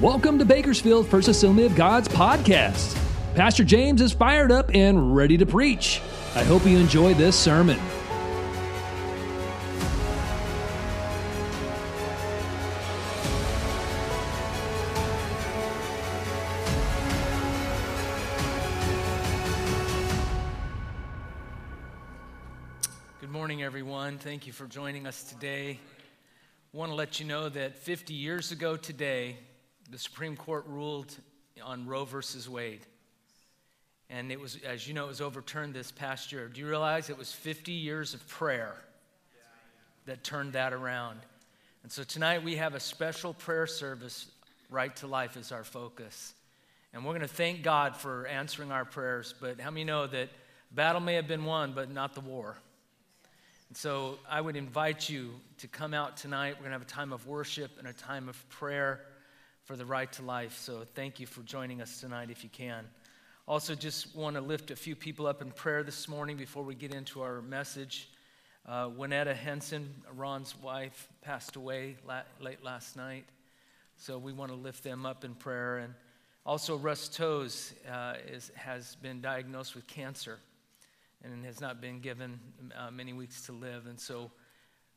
Welcome to Bakersfield First Assembly of God's podcast. Pastor James is fired up and ready to preach. I hope you enjoy this sermon. Good morning, everyone. Thank you for joining us today. I want to let you know that 50 years ago today, the Supreme Court ruled on Roe versus Wade. And it was, as you know, it was overturned this past year. Do you realize it was 50 years of prayer that turned that around? And so tonight we have a special prayer service. Right to life is our focus. And we're going to thank God for answering our prayers. But how many know that battle may have been won, but not the war? And so I would invite you to come out tonight. We're going to have a time of worship and a time of prayer for the right to life. So thank you for joining us tonight if you can. Also, just want to lift a few people up in prayer this morning before we get into our message. Uh, Winetta Henson, Ron's wife, passed away la- late last night. So we want to lift them up in prayer. And also, Russ Toes uh, is, has been diagnosed with cancer and has not been given uh, many weeks to live. And so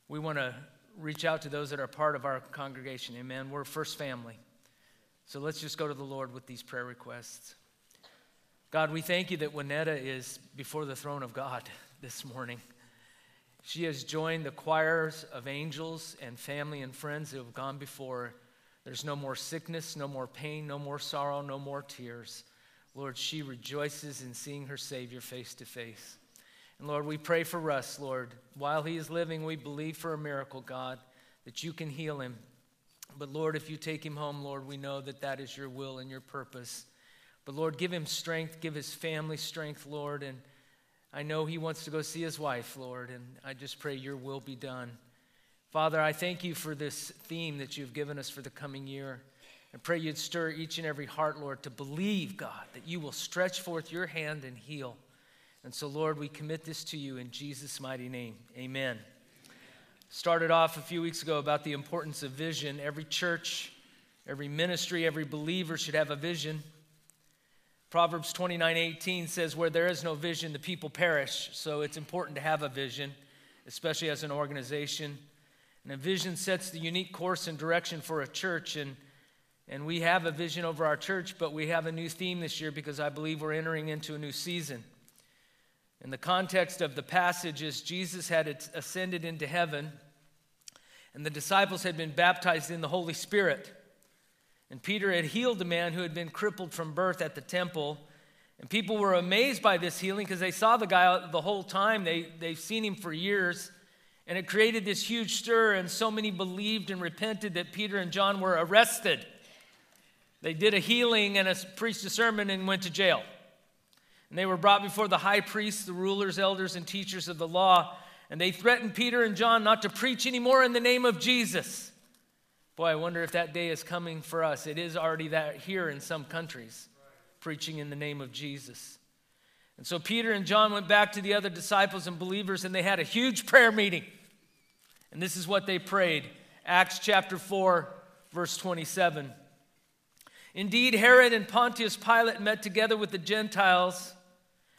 we want to reach out to those that are part of our congregation. Amen. We're first family. So let's just go to the Lord with these prayer requests. God, we thank you that Winetta is before the throne of God this morning. She has joined the choirs of angels and family and friends that have gone before. There's no more sickness, no more pain, no more sorrow, no more tears. Lord, she rejoices in seeing her Savior face to face. And Lord, we pray for Russ, Lord. While he is living, we believe for a miracle, God, that you can heal him but Lord, if you take him home, Lord, we know that that is your will and your purpose. But Lord, give him strength, give his family strength, Lord. And I know he wants to go see his wife, Lord. And I just pray your will be done. Father, I thank you for this theme that you've given us for the coming year. I pray you'd stir each and every heart, Lord, to believe, God, that you will stretch forth your hand and heal. And so, Lord, we commit this to you in Jesus' mighty name. Amen started off a few weeks ago about the importance of vision. Every church, every ministry, every believer should have a vision. Proverbs 29 18 says, Where there is no vision, the people perish. So it's important to have a vision, especially as an organization. And a vision sets the unique course and direction for a church. And, and we have a vision over our church, but we have a new theme this year because I believe we're entering into a new season. In the context of the passages, Jesus had ascended into heaven, and the disciples had been baptized in the Holy Spirit. And Peter had healed a man who had been crippled from birth at the temple. And people were amazed by this healing because they saw the guy the whole time. They, they've seen him for years. And it created this huge stir, and so many believed and repented that Peter and John were arrested. They did a healing and a, preached a sermon and went to jail. And they were brought before the high priests, the rulers, elders, and teachers of the law, and they threatened Peter and John not to preach anymore in the name of Jesus. Boy, I wonder if that day is coming for us. It is already that here in some countries, preaching in the name of Jesus. And so Peter and John went back to the other disciples and believers, and they had a huge prayer meeting. And this is what they prayed Acts chapter 4, verse 27. Indeed, Herod and Pontius Pilate met together with the Gentiles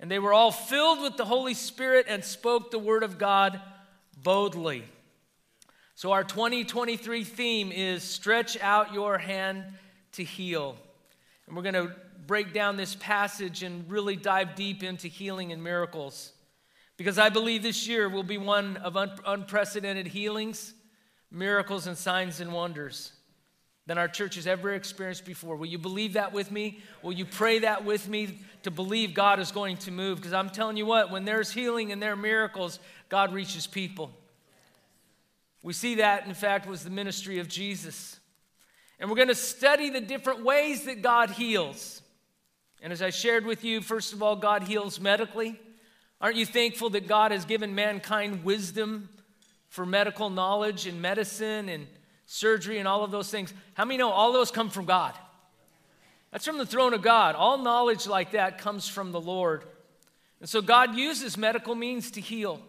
and they were all filled with the Holy Spirit and spoke the word of God boldly. So, our 2023 theme is Stretch Out Your Hand to Heal. And we're going to break down this passage and really dive deep into healing and miracles. Because I believe this year will be one of un- unprecedented healings, miracles, and signs and wonders than our church has ever experienced before. Will you believe that with me? Will you pray that with me to believe God is going to move? Because I'm telling you what, when there's healing and there are miracles, God reaches people. We see that, in fact, was the ministry of Jesus. And we're going to study the different ways that God heals. And as I shared with you, first of all, God heals medically. Aren't you thankful that God has given mankind wisdom for medical knowledge and medicine and surgery and all of those things? How many know all those come from God? That's from the throne of God. All knowledge like that comes from the Lord. And so God uses medical means to heal.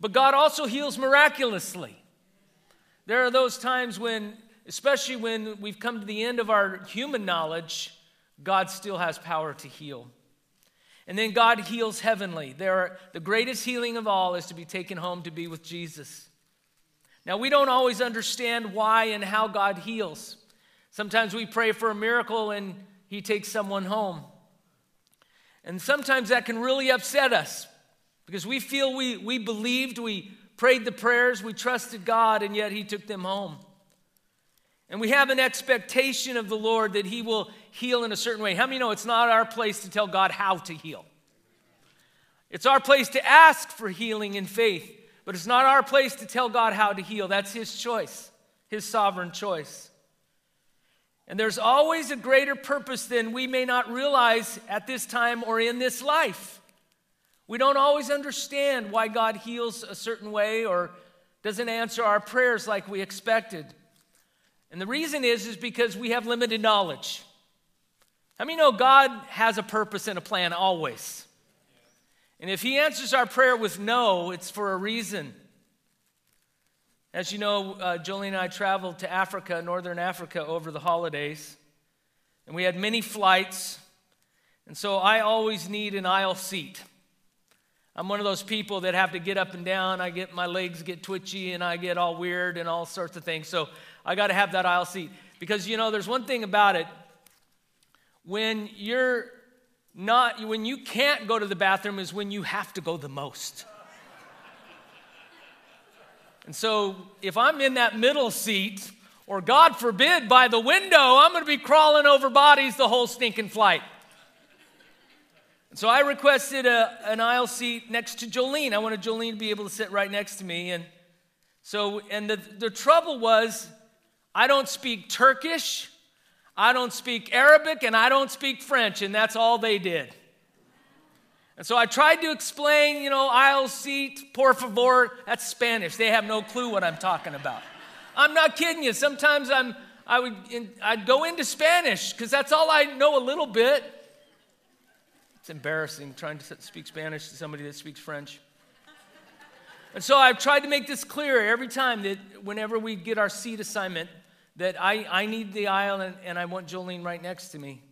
But God also heals miraculously. There are those times when, especially when we've come to the end of our human knowledge, God still has power to heal. And then God heals heavenly. There are, the greatest healing of all is to be taken home to be with Jesus. Now, we don't always understand why and how God heals. Sometimes we pray for a miracle and He takes someone home. And sometimes that can really upset us because we feel we, we believed, we prayed the prayers, we trusted God, and yet He took them home. And we have an expectation of the Lord that He will heal in a certain way. How many know it's not our place to tell God how to heal? It's our place to ask for healing in faith, but it's not our place to tell God how to heal. That's His choice, His sovereign choice. And there's always a greater purpose than we may not realize at this time or in this life. We don't always understand why God heals a certain way or doesn't answer our prayers like we expected. And the reason is is because we have limited knowledge. I mean, know God has a purpose and a plan always. And if he answers our prayer with no, it's for a reason. As you know, uh, Jolene and I traveled to Africa, Northern Africa, over the holidays. And we had many flights. And so I always need an aisle seat. I'm one of those people that have to get up and down. I get my legs get twitchy and I get all weird and all sorts of things. So I got to have that aisle seat. Because you know, there's one thing about it. When you're not when you can't go to the bathroom is when you have to go the most. And so if I'm in that middle seat, or God forbid, by the window, I'm going to be crawling over bodies the whole stinking flight. And so I requested a, an aisle seat next to Jolene. I wanted Jolene to be able to sit right next to me. And so, and the, the trouble was, I don't speak Turkish, I don't speak Arabic, and I don't speak French, and that's all they did. And so I tried to explain, you know, aisle seat, por favor, that's Spanish. They have no clue what I'm talking about. I'm not kidding you. Sometimes I'm, I would, I'd go into Spanish because that's all I know a little bit. It's embarrassing trying to speak Spanish to somebody that speaks French. And so I've tried to make this clear every time that whenever we get our seat assignment, that I, I need the aisle and, and I want Jolene right next to me.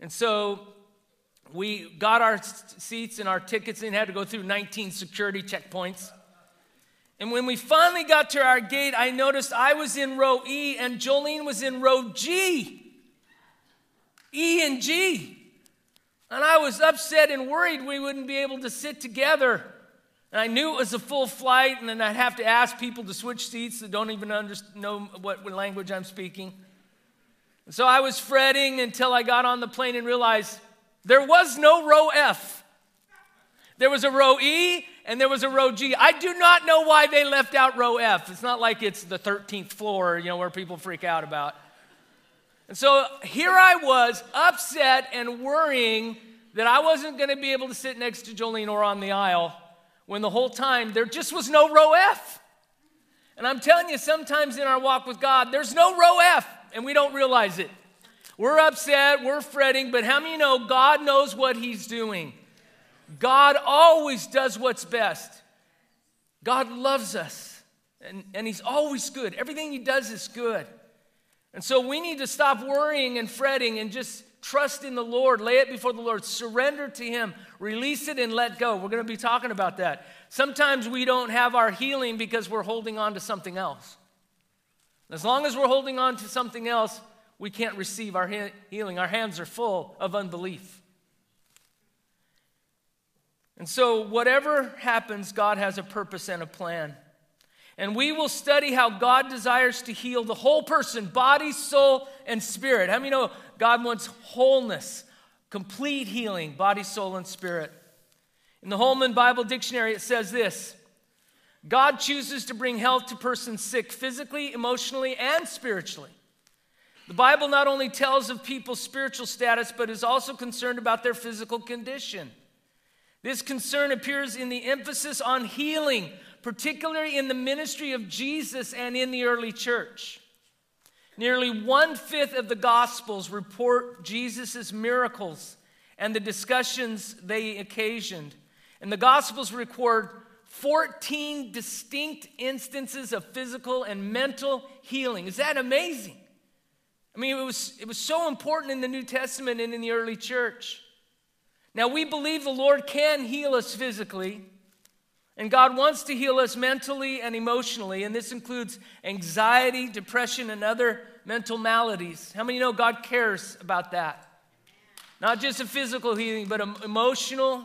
And so we got our seats and our tickets and had to go through 19 security checkpoints. And when we finally got to our gate, I noticed I was in row E and Jolene was in row G. E and G. And I was upset and worried we wouldn't be able to sit together. And I knew it was a full flight, and then I'd have to ask people to switch seats that don't even know what language I'm speaking. And so I was fretting until I got on the plane and realized there was no row F. There was a row E and there was a row G. I do not know why they left out row F. It's not like it's the 13th floor, you know, where people freak out about. And so here I was, upset and worrying that I wasn't going to be able to sit next to Jolene or on the aisle when the whole time there just was no row F. And I'm telling you, sometimes in our walk with God, there's no row F, and we don't realize it. We're upset, we're fretting, but how many know God knows what He's doing? God always does what's best. God loves us, and, and He's always good. Everything He does is good. And so we need to stop worrying and fretting and just trust in the Lord, lay it before the Lord, surrender to Him, release it, and let go. We're going to be talking about that. Sometimes we don't have our healing because we're holding on to something else. As long as we're holding on to something else, we can't receive our healing. Our hands are full of unbelief. And so, whatever happens, God has a purpose and a plan. And we will study how God desires to heal the whole person, body, soul, and spirit. How many know God wants wholeness, complete healing, body, soul, and spirit? In the Holman Bible Dictionary, it says this God chooses to bring health to persons sick physically, emotionally, and spiritually. The Bible not only tells of people's spiritual status, but is also concerned about their physical condition. This concern appears in the emphasis on healing, particularly in the ministry of Jesus and in the early church. Nearly one fifth of the Gospels report Jesus' miracles and the discussions they occasioned. And the Gospels record 14 distinct instances of physical and mental healing. Is that amazing? I mean, it was, it was so important in the New Testament and in the early church. Now, we believe the Lord can heal us physically, and God wants to heal us mentally and emotionally, and this includes anxiety, depression, and other mental maladies. How many know God cares about that? Not just a physical healing, but emotional,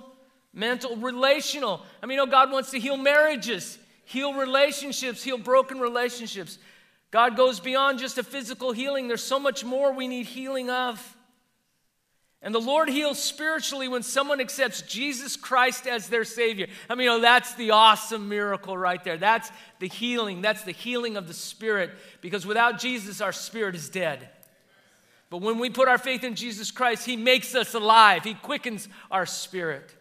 mental, relational. I mean, know, God wants to heal marriages, heal relationships, heal broken relationships. God goes beyond just a physical healing. There's so much more we need healing of. And the Lord heals spiritually when someone accepts Jesus Christ as their Savior. I mean, that's the awesome miracle right there. That's the healing. That's the healing of the Spirit. Because without Jesus, our spirit is dead. But when we put our faith in Jesus Christ, He makes us alive. He quickens our spirit,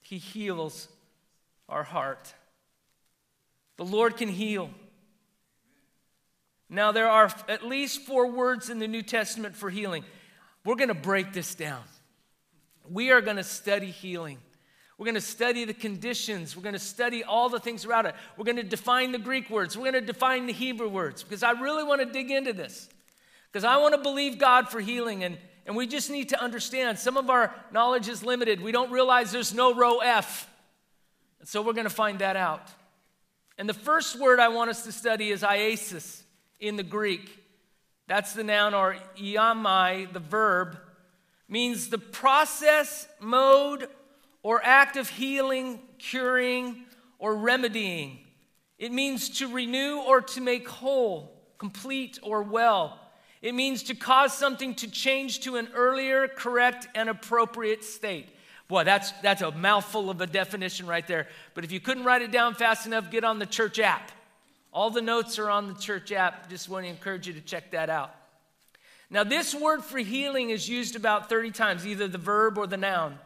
He heals our heart. The Lord can heal. Now, there are at least four words in the New Testament for healing. We're going to break this down. We are going to study healing. We're going to study the conditions. We're going to study all the things around it. We're going to define the Greek words. We're going to define the Hebrew words because I really want to dig into this. Because I want to believe God for healing. And, and we just need to understand some of our knowledge is limited. We don't realize there's no row F. And so we're going to find that out. And the first word I want us to study is iasis in the Greek. That's the noun, or iamai, the verb, means the process, mode, or act of healing, curing, or remedying. It means to renew or to make whole, complete, or well. It means to cause something to change to an earlier, correct, and appropriate state. Boy, that's, that's a mouthful of a definition right there. But if you couldn't write it down fast enough, get on the church app. All the notes are on the church app. Just want to encourage you to check that out. Now, this word for healing is used about 30 times, either the verb or the noun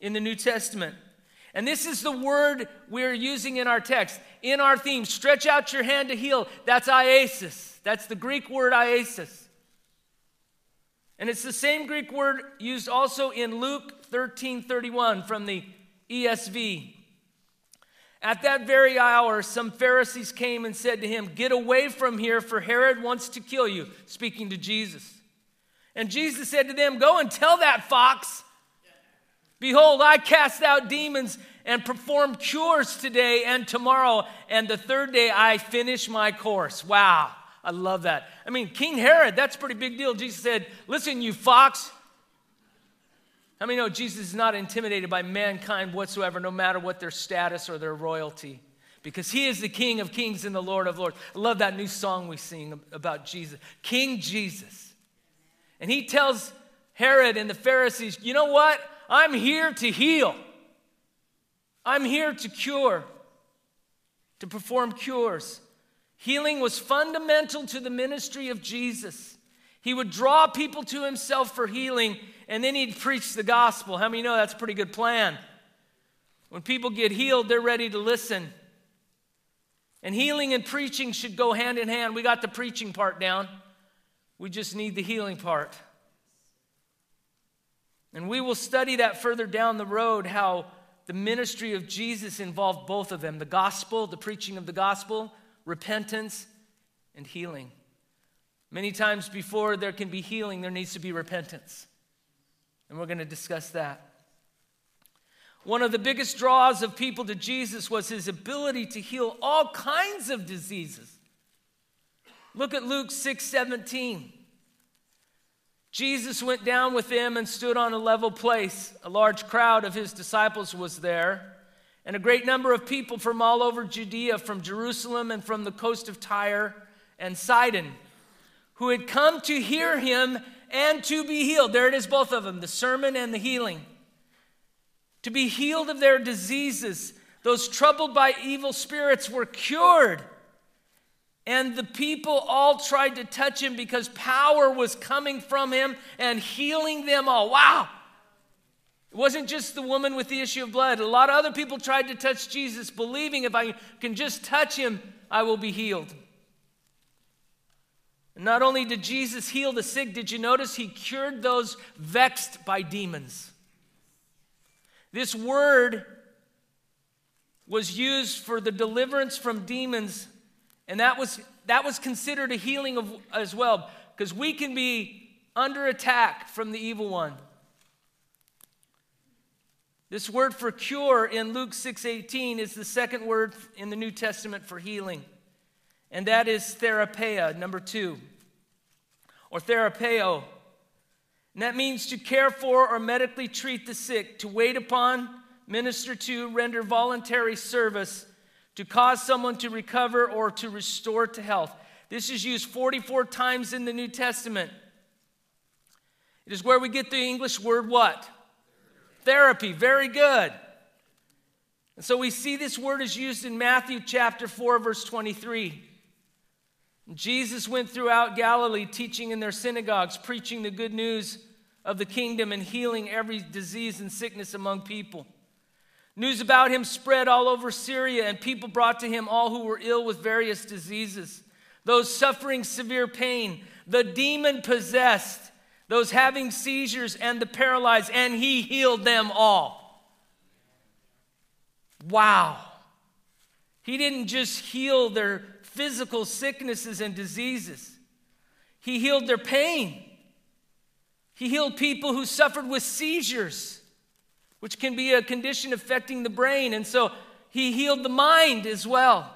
in the New Testament. And this is the word we're using in our text. In our theme, stretch out your hand to heal. That's iasis. That's the Greek word iasis. And it's the same Greek word used also in Luke 13 31 from the ESV. At that very hour, some Pharisees came and said to him, Get away from here, for Herod wants to kill you, speaking to Jesus. And Jesus said to them, Go and tell that fox, Behold, I cast out demons and perform cures today and tomorrow, and the third day I finish my course. Wow, I love that. I mean, King Herod, that's a pretty big deal. Jesus said, Listen, you fox, how many know Jesus is not intimidated by mankind whatsoever, no matter what their status or their royalty? Because he is the King of kings and the Lord of lords. I love that new song we sing about Jesus King Jesus. And he tells Herod and the Pharisees, you know what? I'm here to heal, I'm here to cure, to perform cures. Healing was fundamental to the ministry of Jesus. He would draw people to himself for healing, and then he'd preach the gospel. How many know that's a pretty good plan? When people get healed, they're ready to listen. And healing and preaching should go hand in hand. We got the preaching part down, we just need the healing part. And we will study that further down the road how the ministry of Jesus involved both of them the gospel, the preaching of the gospel, repentance, and healing. Many times before there can be healing, there needs to be repentance. And we're going to discuss that. One of the biggest draws of people to Jesus was his ability to heal all kinds of diseases. Look at Luke 6 17. Jesus went down with them and stood on a level place. A large crowd of his disciples was there, and a great number of people from all over Judea, from Jerusalem and from the coast of Tyre and Sidon who had come to hear him and to be healed. There it is, both of them the sermon and the healing. To be healed of their diseases. Those troubled by evil spirits were cured. And the people all tried to touch him because power was coming from him and healing them all. Wow. It wasn't just the woman with the issue of blood. A lot of other people tried to touch Jesus, believing if I can just touch him, I will be healed. Not only did Jesus heal the sick, did you notice he cured those vexed by demons? This word was used for the deliverance from demons and that was, that was considered a healing of, as well, because we can be under attack from the evil one. This word for cure in Luke 6:18 is the second word in the New Testament for healing. And that is therapeia, number 2. Or therapeo. And that means to care for or medically treat the sick, to wait upon, minister to, render voluntary service to cause someone to recover or to restore to health. This is used 44 times in the New Testament. It is where we get the English word what? Therapy. Very good. And so we see this word is used in Matthew chapter 4, verse 23. Jesus went throughout Galilee, teaching in their synagogues, preaching the good news of the kingdom, and healing every disease and sickness among people. News about him spread all over Syria, and people brought to him all who were ill with various diseases, those suffering severe pain, the demon possessed, those having seizures, and the paralyzed, and he healed them all. Wow. He didn't just heal their physical sicknesses and diseases, he healed their pain. He healed people who suffered with seizures which can be a condition affecting the brain. And so he healed the mind as well.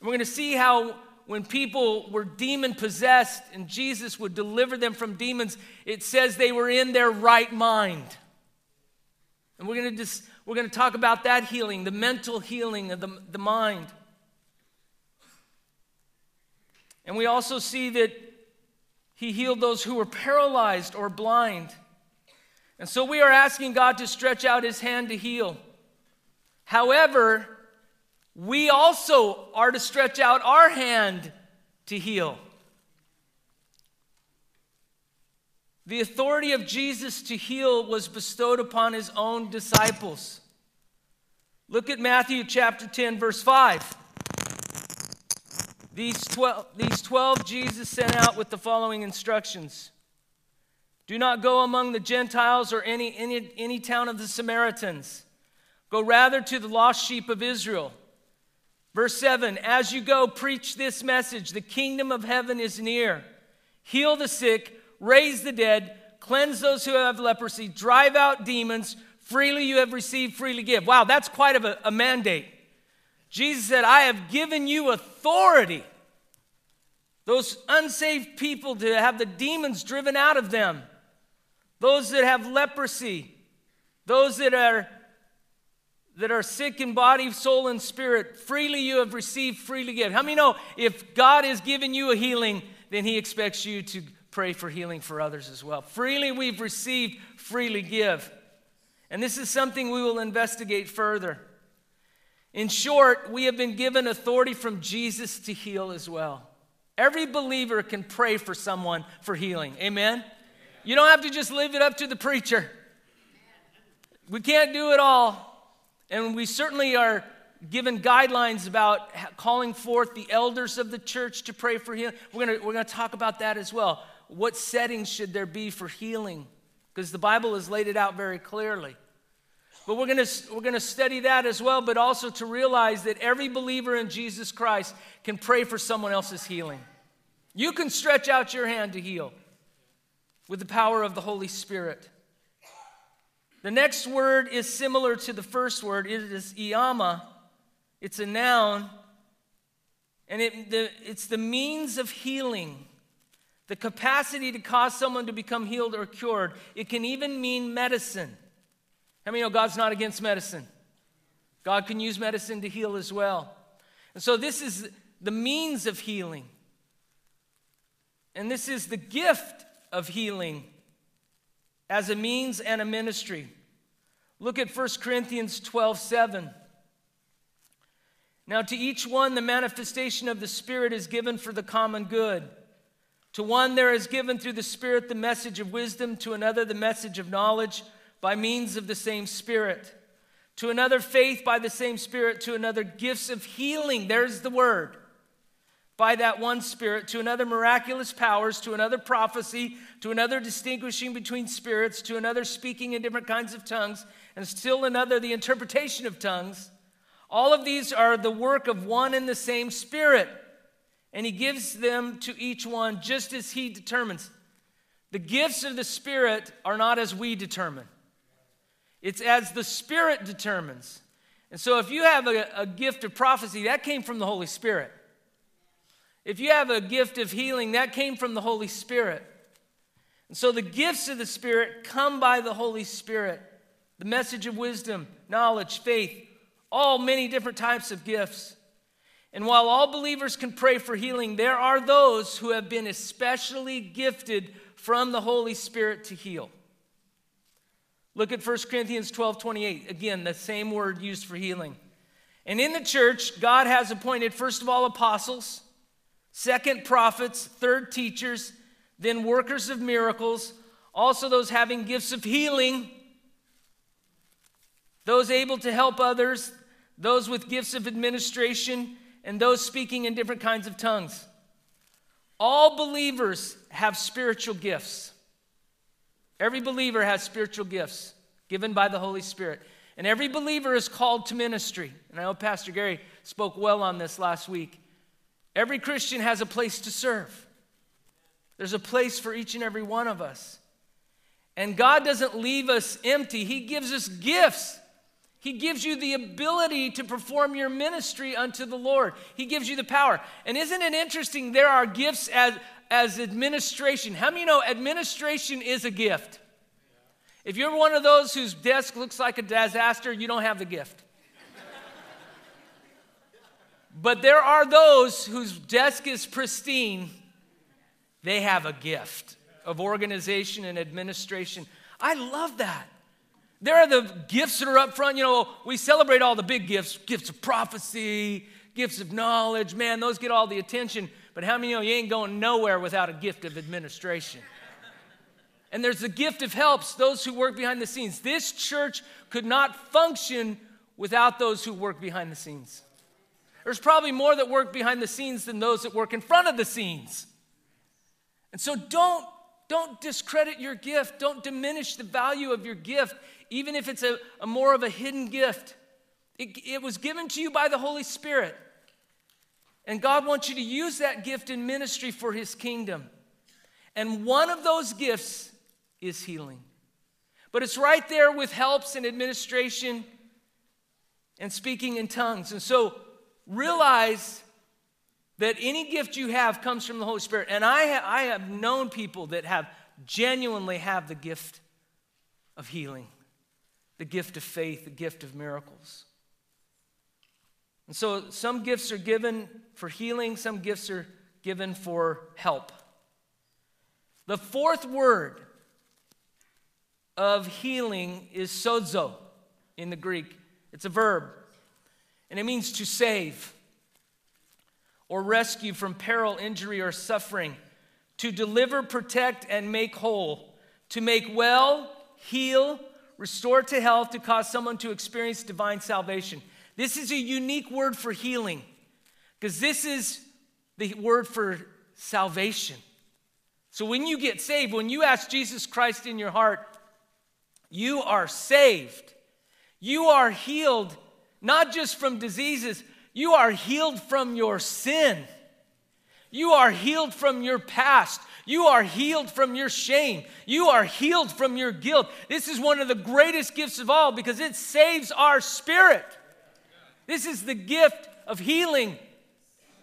we're going to see how when people were demon possessed and Jesus would deliver them from demons, it says they were in their right mind. And we're going to just we're going to talk about that healing, the mental healing of the, the mind. And we also see that he healed those who were paralyzed or blind. And so we are asking God to stretch out his hand to heal. However, we also are to stretch out our hand to heal. The authority of Jesus to heal was bestowed upon his own disciples. Look at Matthew chapter 10, verse 5. These 12, these 12 Jesus sent out with the following instructions do not go among the Gentiles or any, any, any town of the Samaritans. Go rather to the lost sheep of Israel. Verse 7 As you go, preach this message the kingdom of heaven is near. Heal the sick, raise the dead, cleanse those who have leprosy, drive out demons. Freely you have received, freely give. Wow, that's quite of a, a mandate. Jesus said, I have given you authority. Those unsaved people to have the demons driven out of them those that have leprosy, those that are that are sick in body, soul, and spirit, freely you have received, freely give. How many know if God has given you a healing, then He expects you to pray for healing for others as well? Freely we've received, freely give. And this is something we will investigate further. In short, we have been given authority from Jesus to heal as well. Every believer can pray for someone for healing. Amen? You don't have to just leave it up to the preacher. We can't do it all. And we certainly are given guidelines about calling forth the elders of the church to pray for healing. We're going we're going to talk about that as well. What settings should there be for healing? Because the Bible has laid it out very clearly. But we're going to we're going to study that as well, but also to realize that every believer in Jesus Christ can pray for someone else's healing. You can stretch out your hand to heal with the power of the Holy Spirit. The next word is similar to the first word. It is iama. It's a noun, and it, the, it's the means of healing, the capacity to cause someone to become healed or cured. It can even mean medicine. How many know God's not against medicine? God can use medicine to heal as well. And so this is the means of healing. And this is the gift of healing as a means and a ministry. Look at 1 Corinthians 12 7. Now, to each one, the manifestation of the Spirit is given for the common good. To one, there is given through the Spirit the message of wisdom, to another, the message of knowledge by means of the same Spirit. To another, faith by the same Spirit. To another, gifts of healing. There's the word. By that one Spirit. To another, miraculous powers. To another, prophecy. To another, distinguishing between spirits. To another, speaking in different kinds of tongues. And still another, the interpretation of tongues. All of these are the work of one and the same Spirit, and He gives them to each one just as He determines. The gifts of the Spirit are not as we determine, it's as the Spirit determines. And so, if you have a, a gift of prophecy, that came from the Holy Spirit. If you have a gift of healing, that came from the Holy Spirit. And so the gifts of the Spirit come by the Holy Spirit the message of wisdom, knowledge, faith, all many different types of gifts. And while all believers can pray for healing, there are those who have been especially gifted from the Holy Spirit to heal. Look at 1 Corinthians 12 28. Again, the same word used for healing. And in the church, God has appointed, first of all, apostles, second, prophets, third, teachers, then workers of miracles, also those having gifts of healing, those able to help others, those with gifts of administration, and those speaking in different kinds of tongues. All believers have spiritual gifts. Every believer has spiritual gifts given by the Holy Spirit. And every believer is called to ministry. And I know Pastor Gary spoke well on this last week. Every Christian has a place to serve, there's a place for each and every one of us. And God doesn't leave us empty, He gives us gifts. He gives you the ability to perform your ministry unto the Lord. He gives you the power. And isn't it interesting? There are gifts as, as administration. How many know administration is a gift? If you're one of those whose desk looks like a disaster, you don't have the gift. but there are those whose desk is pristine, they have a gift of organization and administration. I love that. There are the gifts that are up front. You know, we celebrate all the big gifts gifts of prophecy, gifts of knowledge. Man, those get all the attention. But how many know you ain't going nowhere without a gift of administration? And there's the gift of helps, those who work behind the scenes. This church could not function without those who work behind the scenes. There's probably more that work behind the scenes than those that work in front of the scenes. And so don't don't discredit your gift. Don't diminish the value of your gift even if it's a, a more of a hidden gift. It, it was given to you by the Holy Spirit. And God wants you to use that gift in ministry for His kingdom. And one of those gifts is healing. But it's right there with helps and administration and speaking in tongues. And so realize that any gift you have comes from the Holy Spirit. And I, ha- I have known people that have genuinely have the gift of healing the gift of faith, the gift of miracles. And so some gifts are given for healing, some gifts are given for help. The fourth word of healing is sozo in the Greek. It's a verb, and it means to save or rescue from peril, injury, or suffering, to deliver, protect, and make whole, to make well, heal, restore to health to cause someone to experience divine salvation. This is a unique word for healing because this is the word for salvation. So when you get saved, when you ask Jesus Christ in your heart, you are saved. You are healed not just from diseases, you are healed from your sin. You are healed from your past. You are healed from your shame. You are healed from your guilt. This is one of the greatest gifts of all because it saves our spirit. This is the gift of healing.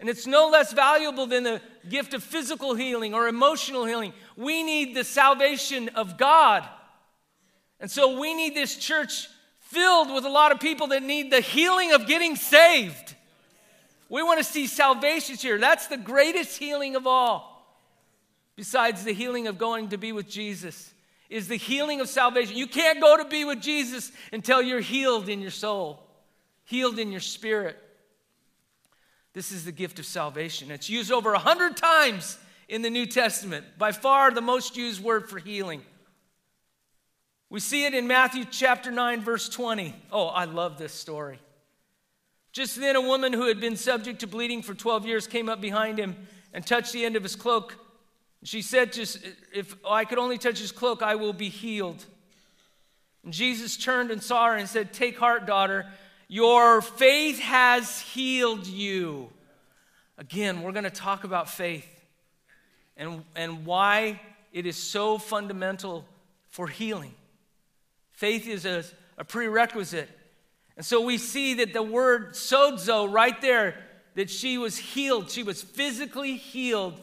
And it's no less valuable than the gift of physical healing or emotional healing. We need the salvation of God. And so we need this church filled with a lot of people that need the healing of getting saved. We want to see salvations here. That's the greatest healing of all. Besides the healing of going to be with Jesus, is the healing of salvation. You can't go to be with Jesus until you're healed in your soul, healed in your spirit. This is the gift of salvation. It's used over a hundred times in the New Testament, by far the most used word for healing. We see it in Matthew chapter 9, verse 20. Oh, I love this story. Just then, a woman who had been subject to bleeding for 12 years came up behind him and touched the end of his cloak. She said, Just if I could only touch his cloak, I will be healed. And Jesus turned and saw her and said, Take heart, daughter. Your faith has healed you. Again, we're going to talk about faith and, and why it is so fundamental for healing. Faith is a, a prerequisite. And so we see that the word sozo right there, that she was healed. She was physically healed.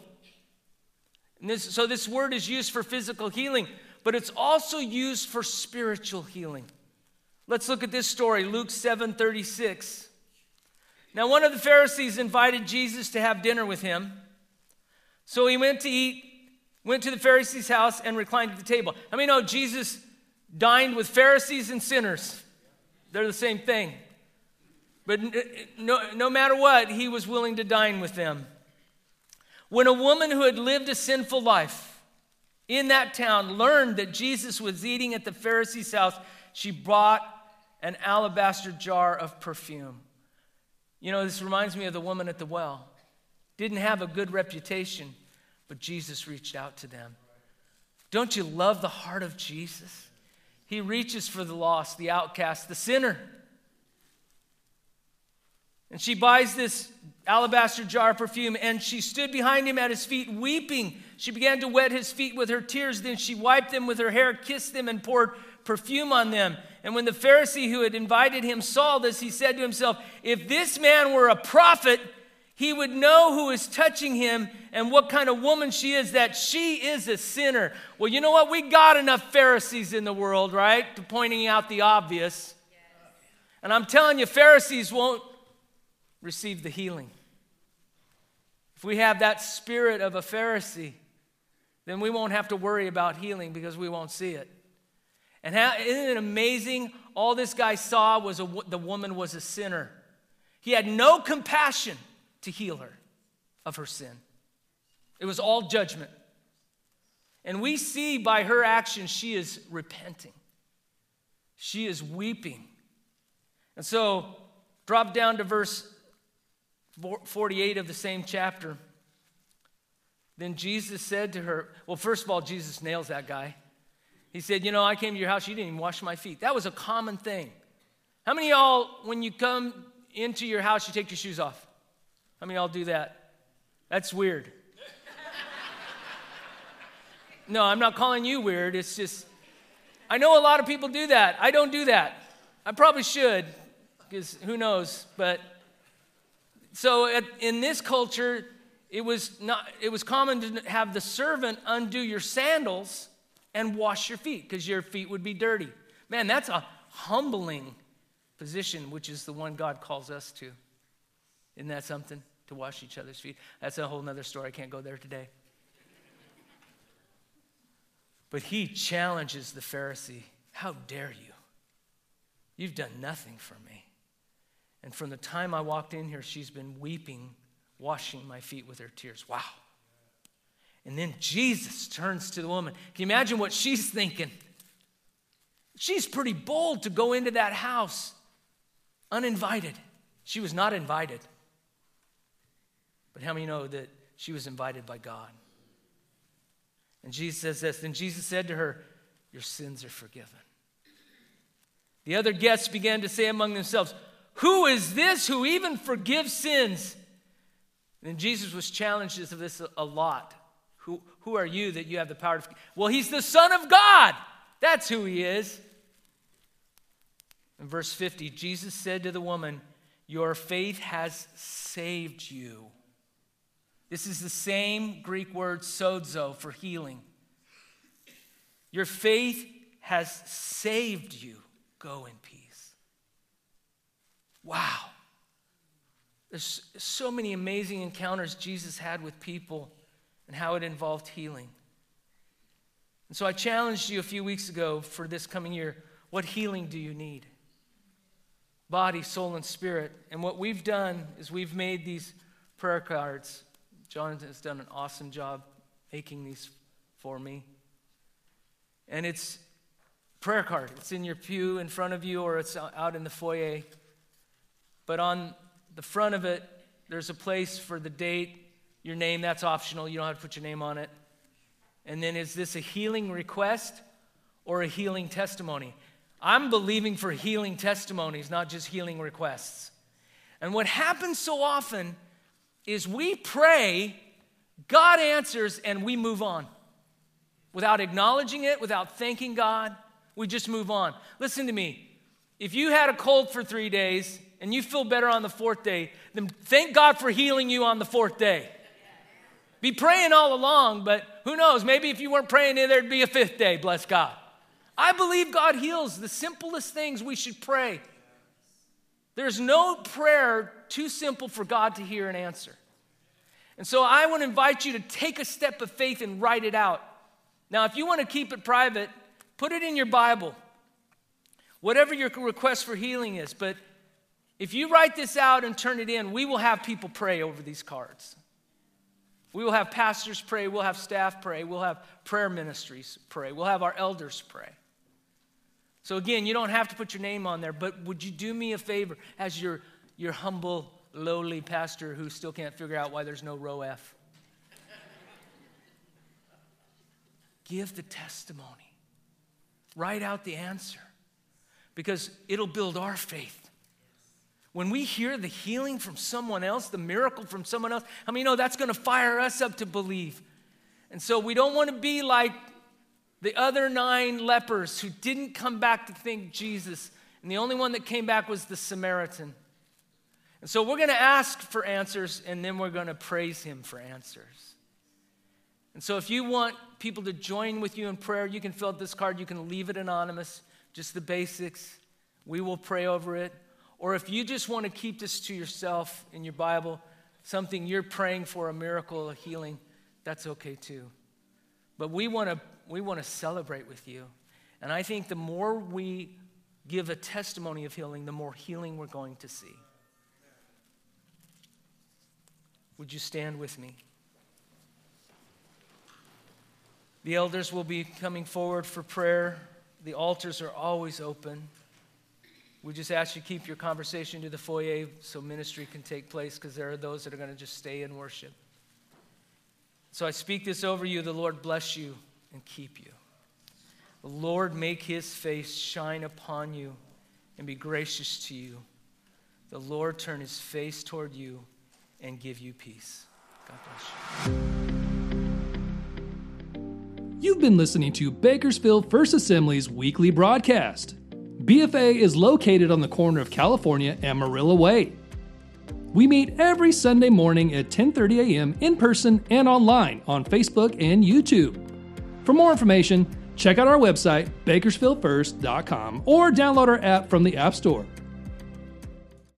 This, so this word is used for physical healing, but it's also used for spiritual healing. Let's look at this story, Luke 7 36. Now, one of the Pharisees invited Jesus to have dinner with him. So he went to eat, went to the Pharisee's house, and reclined at the table. I mean, know Jesus dined with Pharisees and sinners. They're the same thing. But no, no matter what, he was willing to dine with them. When a woman who had lived a sinful life in that town learned that Jesus was eating at the Pharisee's house, she brought an alabaster jar of perfume. You know, this reminds me of the woman at the well. Didn't have a good reputation, but Jesus reached out to them. Don't you love the heart of Jesus? He reaches for the lost, the outcast, the sinner. And she buys this alabaster jar of perfume and she stood behind him at his feet weeping. She began to wet his feet with her tears. Then she wiped them with her hair, kissed them, and poured perfume on them. And when the Pharisee who had invited him saw this, he said to himself, If this man were a prophet, he would know who is touching him and what kind of woman she is, that she is a sinner. Well, you know what? We got enough Pharisees in the world, right? To pointing out the obvious. And I'm telling you, Pharisees won't receive the healing. If we have that spirit of a Pharisee, then we won't have to worry about healing because we won't see it. And how, isn't it amazing? All this guy saw was a, the woman was a sinner. He had no compassion to heal her of her sin. It was all judgment. And we see by her actions, she is repenting, she is weeping. And so, drop down to verse 48 of the same chapter. Then Jesus said to her, Well, first of all, Jesus nails that guy. He said, You know, I came to your house, you didn't even wash my feet. That was a common thing. How many y'all, when you come into your house, you take your shoes off? How many y'all do that? That's weird. no, I'm not calling you weird. It's just, I know a lot of people do that. I don't do that. I probably should, because who knows. But so at, in this culture, it was not. It was common to have the servant undo your sandals and wash your feet because your feet would be dirty. Man, that's a humbling position, which is the one God calls us to. Isn't that something? To wash each other's feet. That's a whole other story. I can't go there today. But he challenges the Pharisee How dare you? You've done nothing for me. And from the time I walked in here, she's been weeping, washing my feet with her tears. Wow. And then Jesus turns to the woman. Can you imagine what she's thinking? She's pretty bold to go into that house uninvited. She was not invited. But how many know that she was invited by God? And Jesus says this Then Jesus said to her, Your sins are forgiven. The other guests began to say among themselves, Who is this who even forgives sins? And Jesus was challenged of this a lot. Who, who are you that you have the power to? Well, he's the Son of God. That's who he is. In verse 50, Jesus said to the woman, Your faith has saved you. This is the same Greek word sozo for healing. Your faith has saved you. Go in peace. Wow. There's so many amazing encounters Jesus had with people and how it involved healing. And so I challenged you a few weeks ago for this coming year what healing do you need? body, soul, and spirit. And what we've done is we've made these prayer cards. Jonathan has done an awesome job making these for me. And it's prayer card. It's in your pew in front of you or it's out in the foyer. But on the front of it, there's a place for the date, your name, that's optional. You don't have to put your name on it. And then is this a healing request or a healing testimony? I'm believing for healing testimonies, not just healing requests. And what happens so often is we pray, God answers, and we move on. Without acknowledging it, without thanking God, we just move on. Listen to me. If you had a cold for three days and you feel better on the fourth day, then thank God for healing you on the fourth day. Be praying all along, but who knows? Maybe if you weren't praying, there'd be a fifth day, bless God. I believe God heals the simplest things we should pray. There's no prayer too simple for God to hear and answer. And so I want to invite you to take a step of faith and write it out. Now, if you want to keep it private, put it in your Bible, whatever your request for healing is. But if you write this out and turn it in, we will have people pray over these cards. We will have pastors pray, we'll have staff pray, we'll have prayer ministries pray, we'll have our elders pray. So again, you don't have to put your name on there, but would you do me a favor as your, your humble, lowly pastor who still can't figure out why there's no row F? Give the testimony. Write out the answer because it'll build our faith. When we hear the healing from someone else, the miracle from someone else, I mean, you know that's going to fire us up to believe. And so we don't want to be like the other nine lepers who didn't come back to thank Jesus, and the only one that came back was the Samaritan. And so we're going to ask for answers, and then we're going to praise him for answers. And so if you want people to join with you in prayer, you can fill out this card. You can leave it anonymous, just the basics. We will pray over it. Or if you just want to keep this to yourself in your Bible, something you're praying for, a miracle, a healing, that's okay too. But we want to we want to celebrate with you. And I think the more we give a testimony of healing, the more healing we're going to see. Would you stand with me? The elders will be coming forward for prayer. The altars are always open. We just ask you to keep your conversation to the foyer so ministry can take place because there are those that are going to just stay in worship. So I speak this over you. The Lord bless you and keep you. The Lord make his face shine upon you and be gracious to you. The Lord turn his face toward you and give you peace. God bless you. You've been listening to Bakersfield First Assembly's weekly broadcast. BFA is located on the corner of California and Marilla Way. We meet every Sunday morning at 10:30 a.m. in person and online on Facebook and YouTube. For more information, check out our website, bakersfieldfirst.com, or download our app from the App Store.